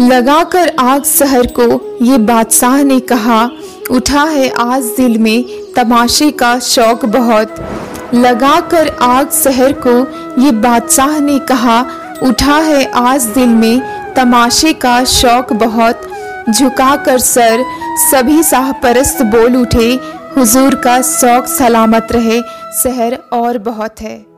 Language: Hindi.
लगाकर आग शहर को ये बादशाह ने कहा, उठा है आज दिल में तमाशे का शौक बहुत। लगाकर आग शहर को ये बादशाह ने कहा, उठा है आज दिल में तमाशे का शौक बहुत। झुका कर सर, सभी शाहपरस्त बोल उठे, हुजूर का शौक सलामत रहे, शहर और बहुत है।